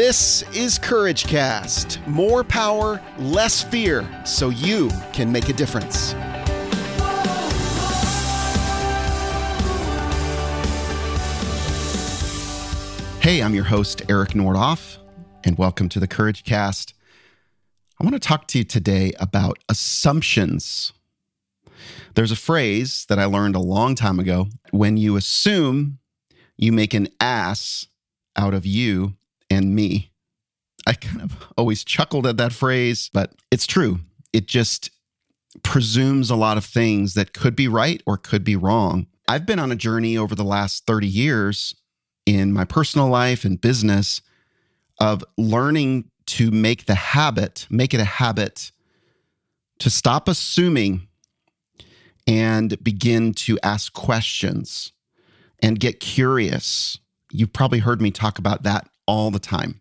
This is Courage Cast. More power, less fear, so you can make a difference. Hey, I'm your host, Eric Nordoff, and welcome to the Courage Cast. I want to talk to you today about assumptions. There's a phrase that I learned a long time ago when you assume, you make an ass out of you and me. I kind of always chuckled at that phrase, but it's true. It just presumes a lot of things that could be right or could be wrong. I've been on a journey over the last 30 years in my personal life and business of learning to make the habit, make it a habit to stop assuming and begin to ask questions and get curious. You've probably heard me talk about that all the time.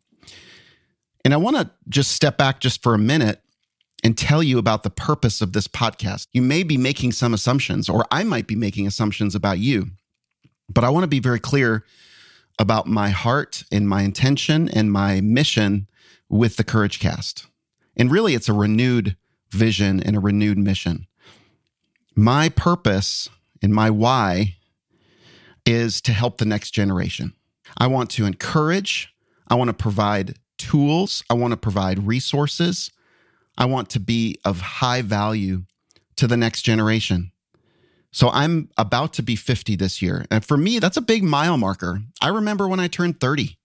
And I want to just step back just for a minute and tell you about the purpose of this podcast. You may be making some assumptions, or I might be making assumptions about you, but I want to be very clear about my heart and my intention and my mission with the Courage Cast. And really, it's a renewed vision and a renewed mission. My purpose and my why is to help the next generation. I want to encourage, I want to provide tools, I want to provide resources, I want to be of high value to the next generation. So I'm about to be 50 this year. And for me, that's a big mile marker. I remember when I turned 30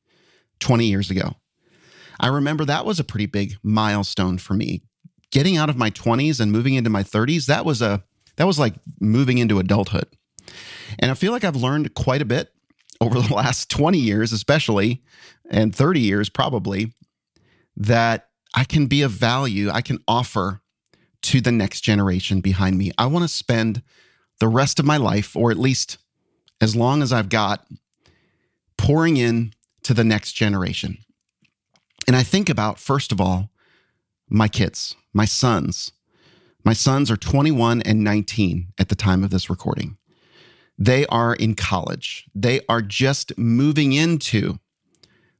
20 years ago. I remember that was a pretty big milestone for me. Getting out of my 20s and moving into my 30s, that was a that was like moving into adulthood. And I feel like I've learned quite a bit over the last 20 years, especially, and 30 years probably, that I can be of value, I can offer to the next generation behind me. I want to spend the rest of my life, or at least as long as I've got, pouring in to the next generation. And I think about, first of all, my kids, my sons. My sons are 21 and 19 at the time of this recording. They are in college. They are just moving into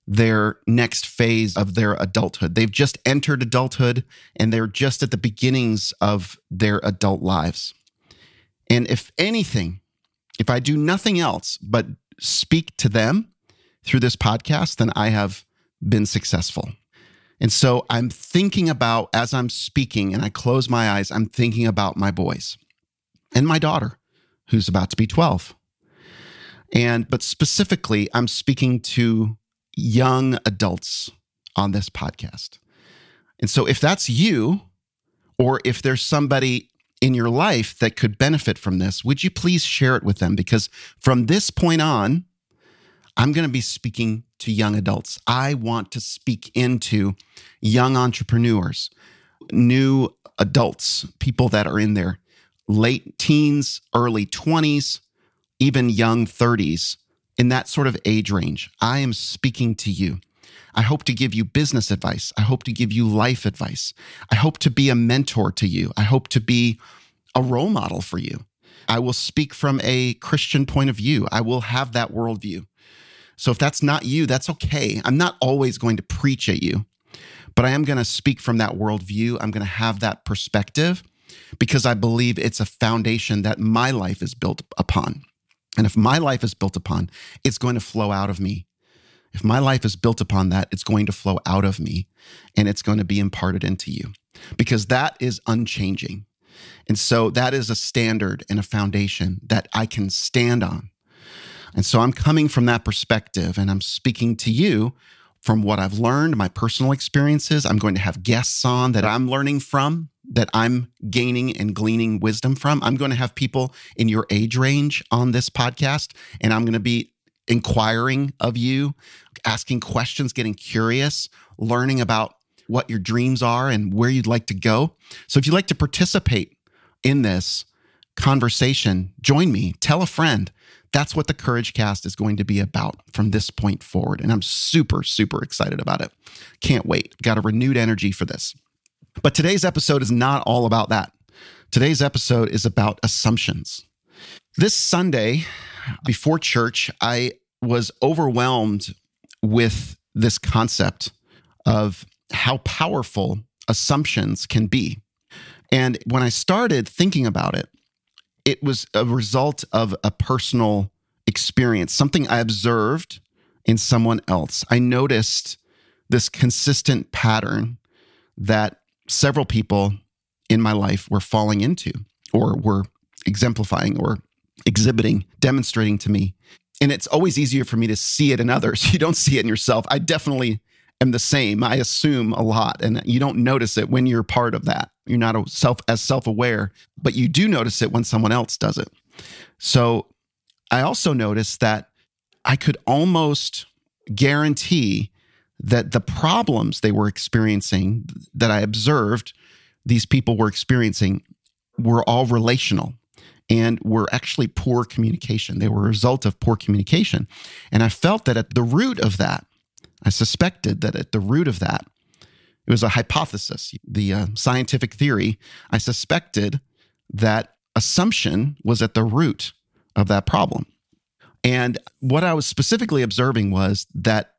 their next phase of their adulthood. They've just entered adulthood and they're just at the beginnings of their adult lives. And if anything, if I do nothing else but speak to them through this podcast, then I have been successful. And so I'm thinking about, as I'm speaking and I close my eyes, I'm thinking about my boys and my daughter who's about to be 12. And, but specifically, I'm speaking to young adults on this podcast. And so if that's you, or if there's somebody in your life that could benefit from this, would you please share it with them? Because from this point on, I'm going to be speaking to young adults. I want to speak into young entrepreneurs, new adults, people that are in their late teens, early 20s, even young 30s, in that sort of age range. I am speaking to you. I hope to give you business advice. I hope to give you life advice. I hope to be a mentor to you. I hope to be a role model for you. I will speak from a Christian point of view. I will have that worldview. So if that's not you, that's okay. I'm not always going to preach at you, but I am going to speak from that worldview. I'm going to have that perspective because I believe it's a foundation that my life is built upon. And if my life is built upon, it's going to flow out of me. If my life is built upon that, it's going to flow out of me and it's going to be imparted into you because that is unchanging. And so that is a standard and a foundation that I can stand on. And so I'm coming from that perspective and I'm speaking to you from what I've learned, my personal experiences. I'm going to have guests on that I'm learning from, that I'm gaining and gleaning wisdom from. I'm going to have people in your age range on this podcast, and I'm going to be inquiring of you, asking questions, getting curious, learning about what your dreams are and where you'd like to go. So if you'd like to participate in this conversation, join me, tell a friend that's what the Courage Cast is going to be about from this point forward. And I'm super, super excited about it. Can't wait. Got a renewed energy for this. But today's episode is not all about that. Today's episode is about assumptions. This Sunday before church, I was overwhelmed with this concept of how powerful assumptions can be. And when I started thinking about it, it was a result of a personal experience, something I observed in someone else. I noticed this consistent pattern that several people in my life were falling into or were exemplifying or exhibiting, demonstrating to me. And it's always easier for me to see it in others. You don't see it in yourself. I definitely am the same. I assume a lot and you don't notice it when you're part of that. You're not self as self-aware, but you do notice it when someone else does it. So I also noticed that I could almost guarantee that the problems they were experiencing that I observed these people were experiencing were all relational and were actually poor communication. They were a result of poor communication. And I felt that at the root of that I suspected that at the root of that, it was a hypothesis, the uh, scientific theory. I suspected that assumption was at the root of that problem. And what I was specifically observing was that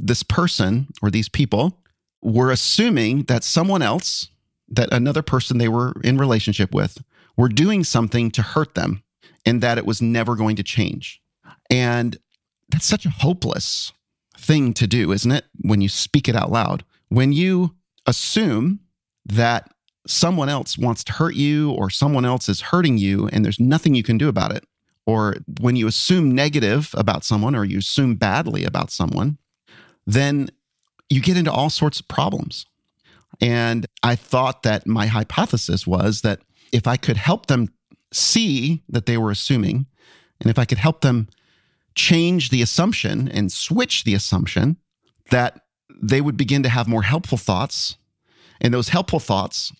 this person or these people were assuming that someone else, that another person they were in relationship with, were doing something to hurt them and that it was never going to change. And that's such a hopeless thing to do, isn't it? When you speak it out loud, when you assume that someone else wants to hurt you or someone else is hurting you and there's nothing you can do about it, or when you assume negative about someone or you assume badly about someone, then you get into all sorts of problems. And I thought that my hypothesis was that if I could help them see that they were assuming, and if I could help them change the assumption and switch the assumption that they would begin to have more helpful thoughts. And those helpful thoughts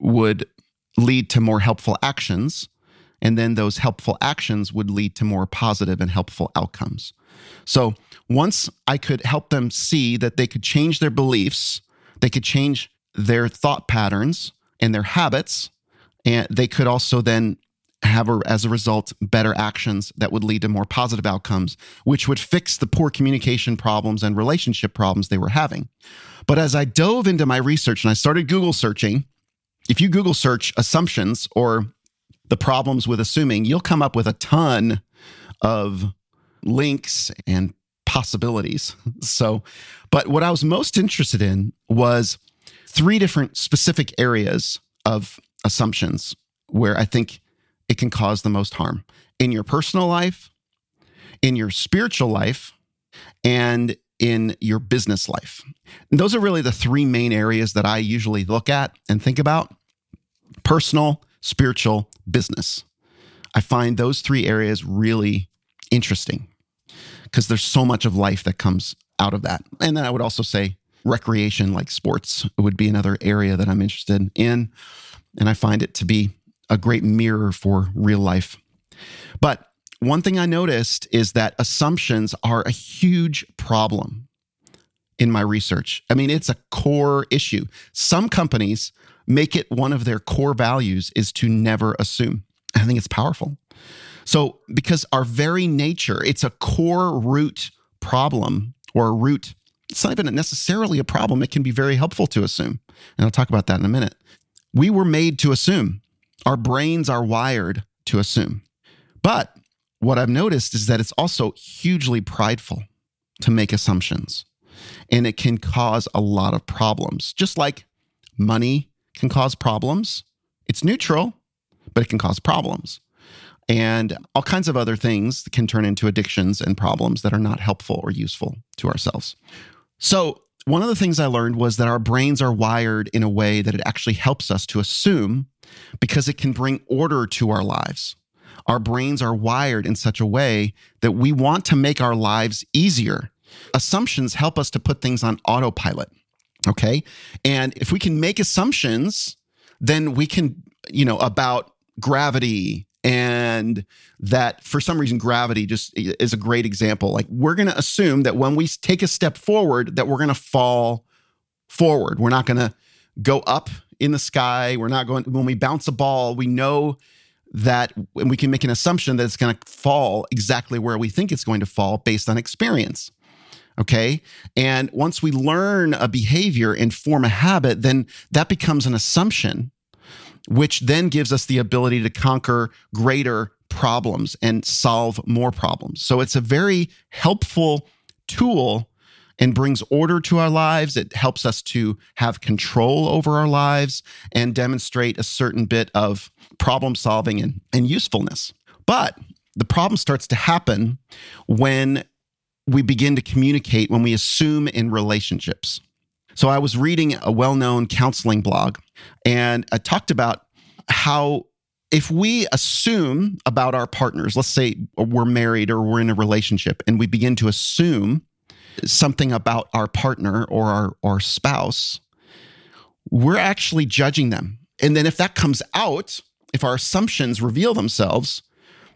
would lead to more helpful actions. And then those helpful actions would lead to more positive and helpful outcomes. So once I could help them see that they could change their beliefs, they could change their thought patterns and their habits, and they could also then have, a, as a result, better actions that would lead to more positive outcomes, which would fix the poor communication problems and relationship problems they were having. But as I dove into my research and I started Google searching, if you Google search assumptions or the problems with assuming, you'll come up with a ton of links and possibilities. So, but what I was most interested in was three different specific areas of assumptions where I think it can cause the most harm in your personal life, in your spiritual life, and in your business life. And those are really the three main areas that I usually look at and think about personal, spiritual, business. I find those three areas really interesting because there's so much of life that comes out of that. And then I would also say recreation, like sports, would be another area that I'm interested in. And I find it to be a great mirror for real life. But one thing I noticed is that assumptions are a huge problem in my research. I mean, it's a core issue. Some companies make it one of their core values is to never assume. I think it's powerful. So, because our very nature, it's a core root problem or a root, it's not even necessarily a problem. It can be very helpful to assume. And I'll talk about that in a minute. We were made to assume. Our brains are wired to assume. But what I've noticed is that it's also hugely prideful to make assumptions. And it can cause a lot of problems, just like money can cause problems. It's neutral, but it can cause problems. And all kinds of other things can turn into addictions and problems that are not helpful or useful to ourselves. So, one of the things I learned was that our brains are wired in a way that it actually helps us to assume because it can bring order to our lives. Our brains are wired in such a way that we want to make our lives easier. Assumptions help us to put things on autopilot. Okay. And if we can make assumptions, then we can, you know, about gravity and that for some reason gravity just is a great example like we're going to assume that when we take a step forward that we're going to fall forward we're not going to go up in the sky. We're not going, when we bounce a ball, we know that and we can make an assumption that it's going to fall exactly where we think it's going to fall based on experience. Okay. And once we learn a behavior and form a habit, then that becomes an assumption, which then gives us the ability to conquer greater problems and solve more problems. So it's a very helpful tool and brings order to our lives. It helps us to have control over our lives and demonstrate a certain bit of problem solving and, and usefulness. But the problem starts to happen when we begin to communicate, when we assume in relationships. So I was reading a well known counseling blog and I talked about how if we assume about our partners, let's say we're married or we're in a relationship, and we begin to assume something about our partner or our, our spouse, we're actually judging them. And then if that comes out, if our assumptions reveal themselves,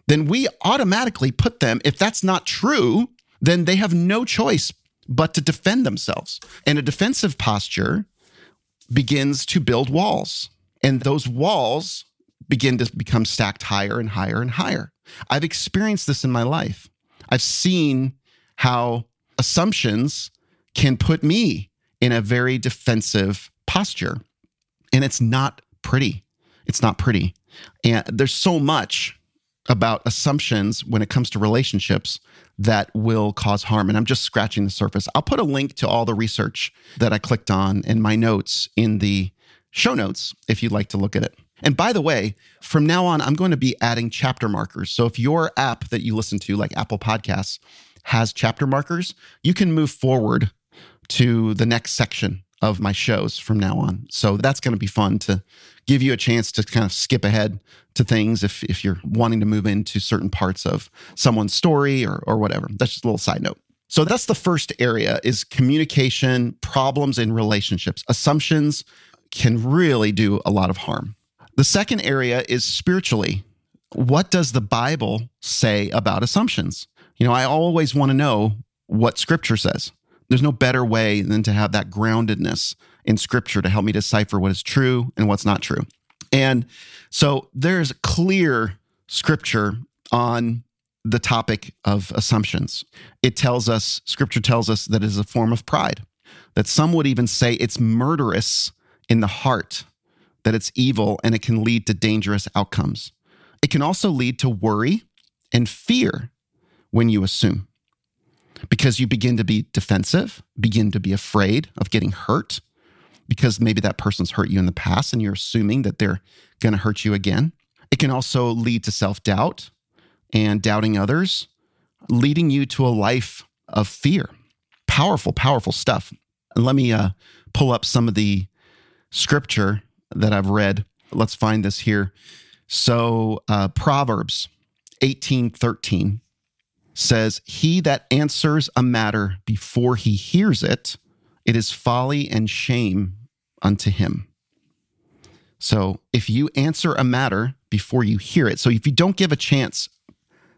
then we automatically put them, if that's not true, then they have no choice but to defend themselves. And a defensive posture begins to build walls. And those walls begin to become stacked higher and higher and higher. I've experienced this in my life. I've seen how assumptions can put me in a very defensive posture. And it's not pretty. It's not pretty. And there's so much about assumptions when it comes to relationships that will cause harm. And I'm just scratching the surface. I'll put a link to all the research that I clicked on in my notes in the show notes if you'd like to look at it. And by the way, from now on, I'm going to be adding chapter markers. So if your app that you listen to, like Apple Podcasts, has chapter markers, you can move forward to the next section of my shows from now on. So that's going to be fun to give you a chance to kind of skip ahead to things if, if you're wanting to move into certain parts of someone's story or, or whatever. That's just a little side note. So that's the first area is communication, problems in relationships. Assumptions can really do a lot of harm. The second area is spiritually. What does the Bible say about assumptions? You know, I always want to know what scripture says. There's no better way than to have that groundedness in scripture to help me decipher what is true and what's not true. And so there's clear scripture on the topic of assumptions. It tells us, scripture tells us that it is a form of pride, that some would even say it's murderous in the heart, that it's evil and it can lead to dangerous outcomes. It can also lead to worry and fear when you assume because you begin to be defensive, begin to be afraid of getting hurt because maybe that person's hurt you in the past and you're assuming that they're going to hurt you again. It can also lead to self doubt and doubting others, leading you to a life of fear. Powerful, powerful stuff. Let me uh, pull up some of the scripture that I've read. Let's find this here. So, uh, Proverbs 18 13 says, He that answers a matter before he hears it, it is folly and shame unto him. So if you answer a matter before you hear it, so if you don't give a chance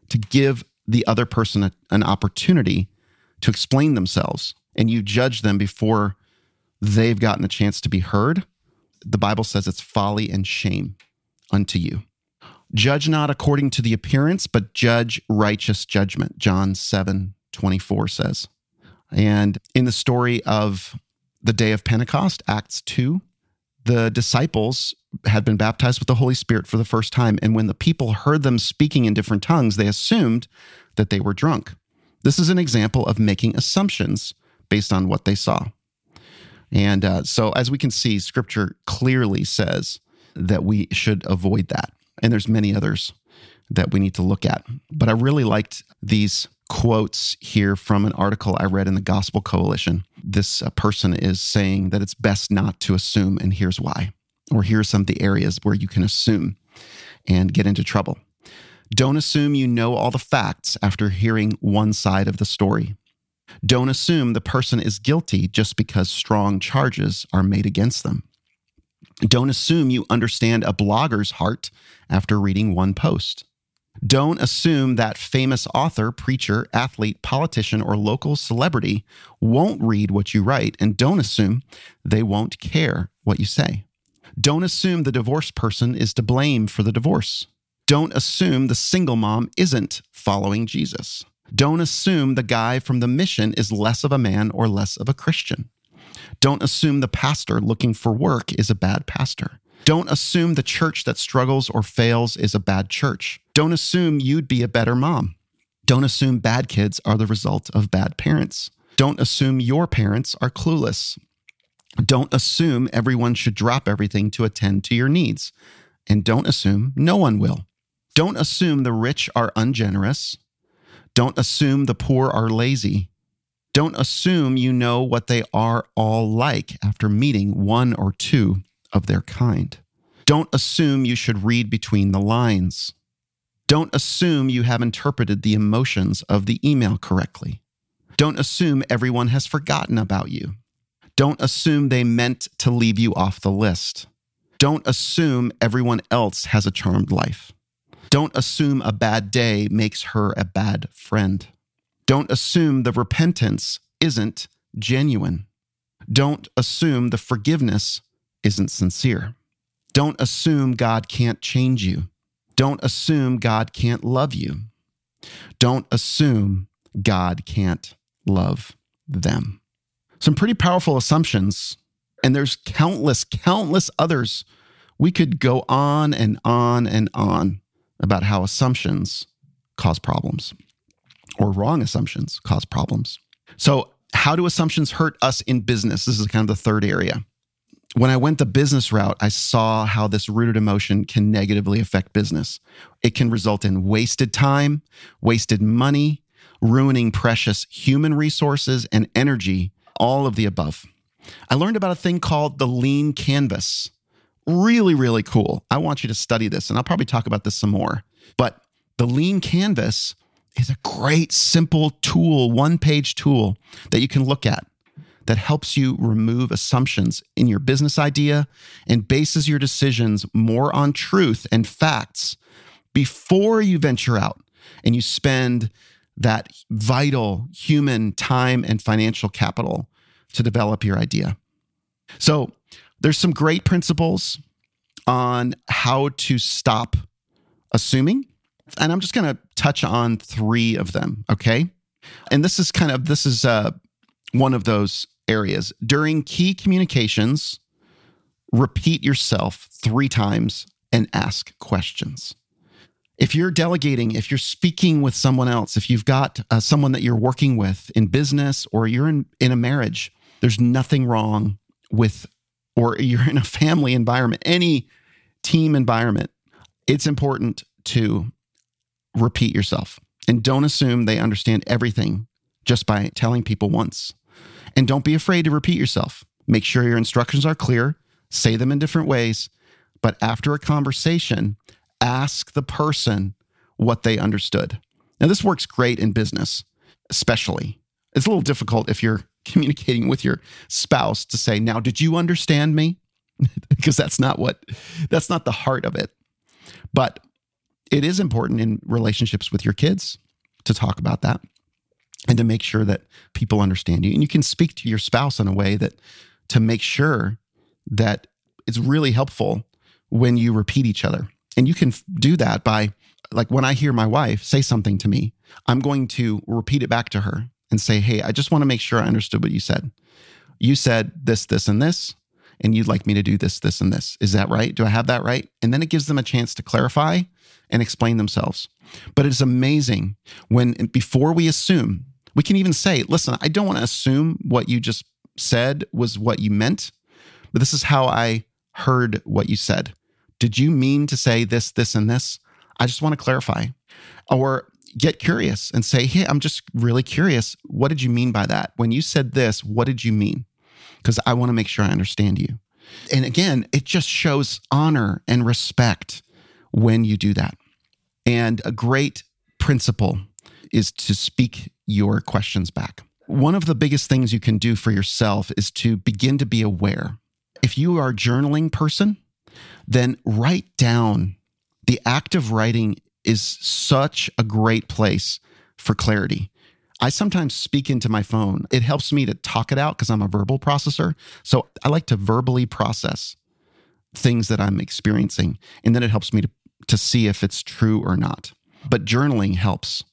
to give the other person a, an opportunity to explain themselves and you judge them before they've gotten a chance to be heard, the Bible says it's folly and shame unto you. Judge not according to the appearance, but judge righteous judgment. John 7 24 says. And in the story of the day of Pentecost, Acts 2, the disciples had been baptized with the Holy Spirit for the first time. And when the people heard them speaking in different tongues, they assumed that they were drunk. This is an example of making assumptions based on what they saw. And uh, so, as we can see, scripture clearly says that we should avoid that. And there's many others that we need to look at. But I really liked these quotes here from an article I read in the Gospel Coalition. This uh, person is saying that it's best not to assume, and here's why. Or here are some of the areas where you can assume and get into trouble. Don't assume you know all the facts after hearing one side of the story. Don't assume the person is guilty just because strong charges are made against them. Don't assume you understand a blogger's heart after reading one post. Don't assume that famous author, preacher, athlete, politician, or local celebrity won't read what you write, and don't assume they won't care what you say. Don't assume the divorced person is to blame for the divorce. Don't assume the single mom isn't following Jesus. Don't assume the guy from the mission is less of a man or less of a Christian. Don't assume the pastor looking for work is a bad pastor. Don't assume the church that struggles or fails is a bad church. Don't assume you'd be a better mom. Don't assume bad kids are the result of bad parents. Don't assume your parents are clueless. Don't assume everyone should drop everything to attend to your needs. And don't assume no one will. Don't assume the rich are ungenerous. Don't assume the poor are lazy. Don't assume you know what they are all like after meeting one or two of their kind. Don't assume you should read between the lines. Don't assume you have interpreted the emotions of the email correctly. Don't assume everyone has forgotten about you. Don't assume they meant to leave you off the list. Don't assume everyone else has a charmed life. Don't assume a bad day makes her a bad friend. Don't assume the repentance isn't genuine. Don't assume the forgiveness isn't sincere. Don't assume God can't change you. Don't assume God can't love you. Don't assume God can't love them. Some pretty powerful assumptions, and there's countless, countless others. We could go on and on and on about how assumptions cause problems or wrong assumptions cause problems. So, how do assumptions hurt us in business? This is kind of the third area. When I went the business route, I saw how this rooted emotion can negatively affect business. It can result in wasted time, wasted money, ruining precious human resources and energy, all of the above. I learned about a thing called the lean canvas. Really, really cool. I want you to study this, and I'll probably talk about this some more. But the lean canvas is a great, simple tool, one page tool that you can look at that helps you remove assumptions in your business idea and bases your decisions more on truth and facts before you venture out and you spend that vital human time and financial capital to develop your idea. So, there's some great principles on how to stop assuming and I'm just going to touch on three of them. Okay. And this is kind of, this is uh, one of those areas. During key communications, repeat yourself three times and ask questions. If you're delegating, if you're speaking with someone else, if you've got uh, someone that you're working with in business or you're in, in a marriage, there's nothing wrong with, or you're in a family environment, any team environment, it's important to repeat yourself and don't assume they understand everything just by telling people once. And don't be afraid to repeat yourself. Make sure your instructions are clear, say them in different ways, but after a conversation, ask the person what they understood. Now, this works great in business, especially. It's a little difficult if you're communicating with your spouse to say, Now, did you understand me? because that's not what, that's not the heart of it. But it is important in relationships with your kids to talk about that and to make sure that people understand you. And you can speak to your spouse in a way that to make sure that it's really helpful when you repeat each other. And you can do that by, like, when I hear my wife say something to me, I'm going to repeat it back to her and say, Hey, I just want to make sure I understood what you said. You said this, this, and this, and you'd like me to do this, this, and this. Is that right? Do I have that right? And then it gives them a chance to clarify and explain themselves. But it's amazing when before we assume, we can even say, listen, I don't want to assume what you just said was what you meant, but this is how I heard what you said. Did you mean to say this, this, and this? I just want to clarify. Or get curious and say, hey, I'm just really curious. What did you mean by that? When you said this, what did you mean? Because I want to make sure I understand you. And again, it just shows honor and respect when you do that. And a great principle is to speak your questions back. One of the biggest things you can do for yourself is to begin to be aware. If you are a journaling person, then write down. The act of writing is such a great place for clarity. I sometimes speak into my phone. It helps me to talk it out because I'm a verbal processor. So I like to verbally process things that I'm experiencing. And then it helps me to to see if it's true or not. But journaling helps.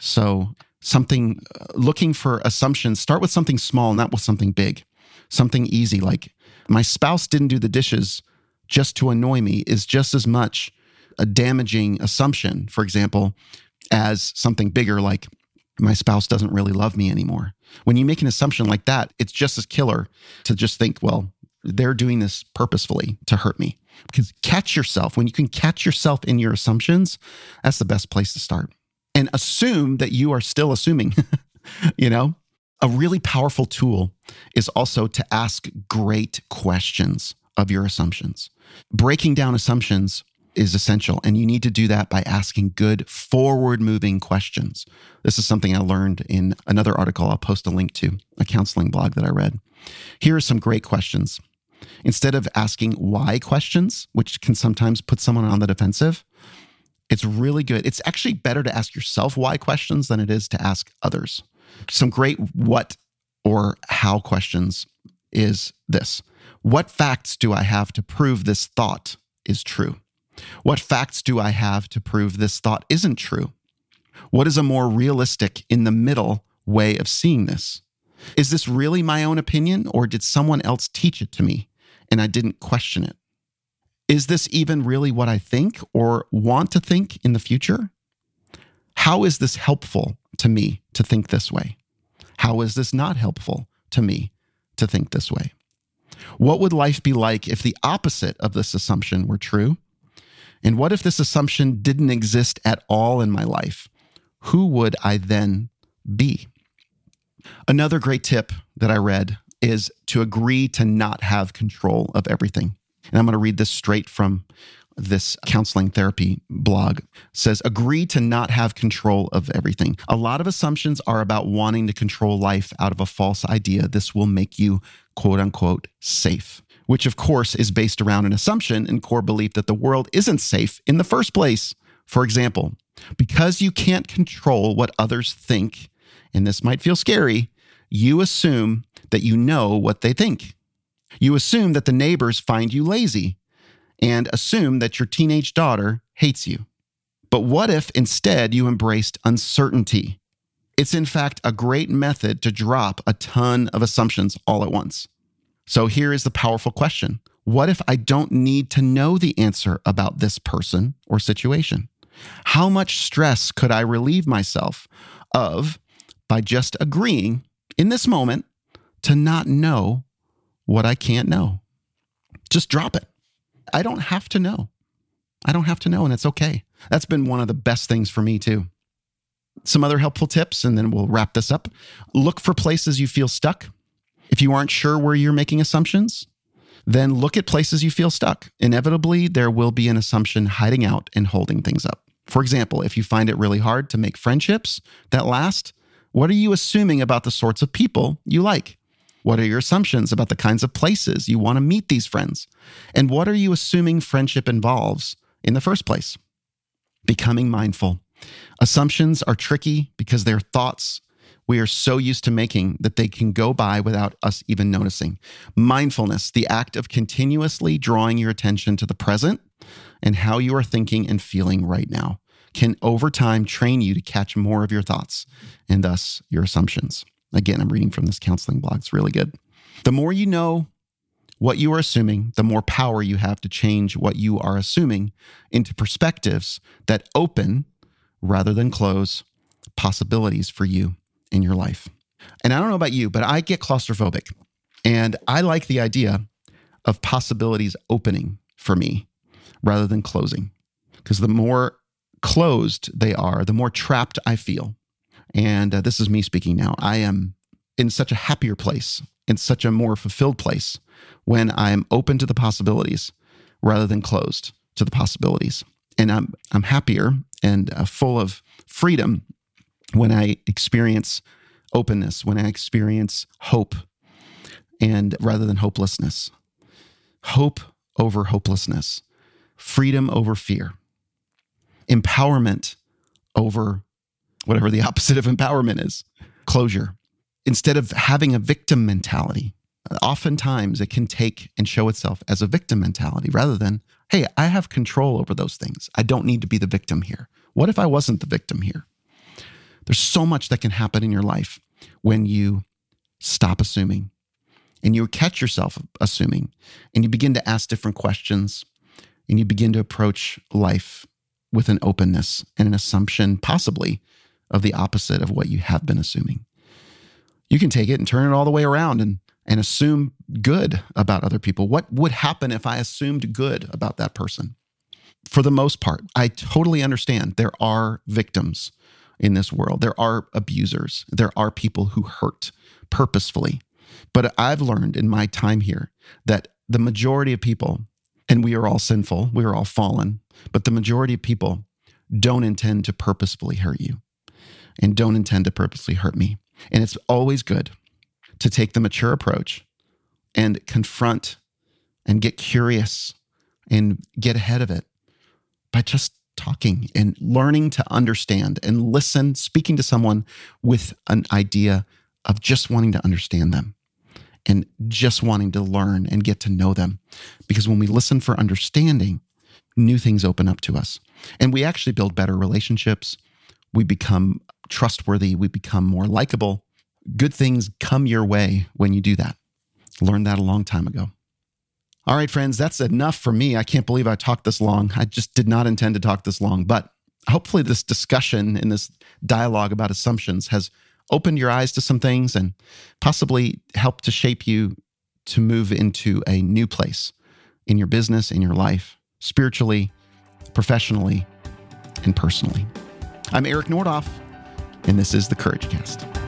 So something, uh, looking for assumptions, start with something small, not with something big, something easy. Like my spouse didn't do the dishes just to annoy me is just as much a damaging assumption, for example, as something bigger like my spouse doesn't really love me anymore. When you make an assumption like that, it's just as killer to just think, well, they're doing this purposefully to hurt me. Because catch yourself, when you can catch yourself in your assumptions, that's the best place to start. And assume that you are still assuming, you know? A really powerful tool is also to ask great questions of your assumptions. Breaking down assumptions is essential. And you need to do that by asking good forward moving questions. This is something I learned in another article I'll post a link to, a counseling blog that I read. Here are some great questions. Instead of asking why questions, which can sometimes put someone on the defensive, it's really good. It's actually better to ask yourself why questions than it is to ask others. Some great what or how questions is this What facts do I have to prove this thought is true? What facts do I have to prove this thought isn't true? What is a more realistic, in the middle way of seeing this? Is this really my own opinion, or did someone else teach it to me and I didn't question it? Is this even really what I think or want to think in the future? How is this helpful to me to think this way? How is this not helpful to me to think this way? What would life be like if the opposite of this assumption were true? And what if this assumption didn't exist at all in my life? Who would I then be? Another great tip that I read is to agree to not have control of everything. And I'm going to read this straight from this counseling therapy blog says agree to not have control of everything. A lot of assumptions are about wanting to control life out of a false idea this will make you quote unquote safe which of course is based around an assumption and core belief that the world isn't safe in the first place. For example, because you can't control what others think, and this might feel scary, you assume that you know what they think. You assume that the neighbors find you lazy and assume that your teenage daughter hates you. But what if instead you embraced uncertainty? It's in fact a great method to drop a ton of assumptions all at once. So here is the powerful question What if I don't need to know the answer about this person or situation? How much stress could I relieve myself of by just agreeing in this moment to not know what I can't know? Just drop it. I don't have to know. I don't have to know, and it's okay. That's been one of the best things for me, too. Some other helpful tips, and then we'll wrap this up. Look for places you feel stuck. If you aren't sure where you're making assumptions, then look at places you feel stuck. Inevitably, there will be an assumption hiding out and holding things up. For example, if you find it really hard to make friendships that last, what are you assuming about the sorts of people you like? What are your assumptions about the kinds of places you want to meet these friends? And what are you assuming friendship involves in the first place? Becoming mindful. Assumptions are tricky because they're thoughts we are so used to making that they can go by without us even noticing. Mindfulness, the act of continuously drawing your attention to the present and how you are thinking and feeling right now, can over time train you to catch more of your thoughts and thus your assumptions. Again, I'm reading from this counseling blog. It's really good. The more you know what you are assuming, the more power you have to change what you are assuming into perspectives that open rather than close possibilities for you in your life. And I don't know about you, but I get claustrophobic. And I like the idea of possibilities opening for me rather than closing. Because the more closed they are, the more trapped I feel. And uh, this is me speaking now. I am in such a happier place, in such a more fulfilled place when I'm open to the possibilities rather than closed to the possibilities. And I'm, I'm happier and uh, full of freedom when I experience openness, when I experience hope, and rather than hopelessness, hope over hopelessness, freedom over fear, empowerment over whatever the opposite of empowerment is, closure. Instead of having a victim mentality, oftentimes it can take and show itself as a victim mentality rather than, hey, I have control over those things. I don't need to be the victim here. What if I wasn't the victim here? There's so much that can happen in your life when you stop assuming and you catch yourself assuming and you begin to ask different questions and you begin to approach life with an openness and an assumption, possibly of the opposite of what you have been assuming. You can take it and turn it all the way around and, and assume good about other people. What would happen if I assumed good about that person? For the most part, I totally understand there are victims in this world. There are abusers. There are people who hurt purposefully. But I've learned in my time here that the majority of people, and we are all sinful, we are all fallen, but the majority of people don't intend to purposefully hurt you and don't intend to purposely hurt me. And it's always good to take the mature approach and confront and get curious and get ahead of it by just talking and learning to understand and listen, speaking to someone with an idea of just wanting to understand them and just wanting to learn and get to know them. Because when we listen for understanding, new things open up to us. And we actually build better relationships. We become trustworthy. We become more likable. Good things come your way when you do that. Learned that a long time ago. All right, friends, that's enough for me. I can't believe I talked this long. I just did not intend to talk this long, but hopefully, this discussion and this dialogue about assumptions has opened your eyes to some things and possibly helped to shape you to move into a new place in your business, in your life, spiritually, professionally, and personally. I'm Eric Nordoff, and this is the Courage Cast.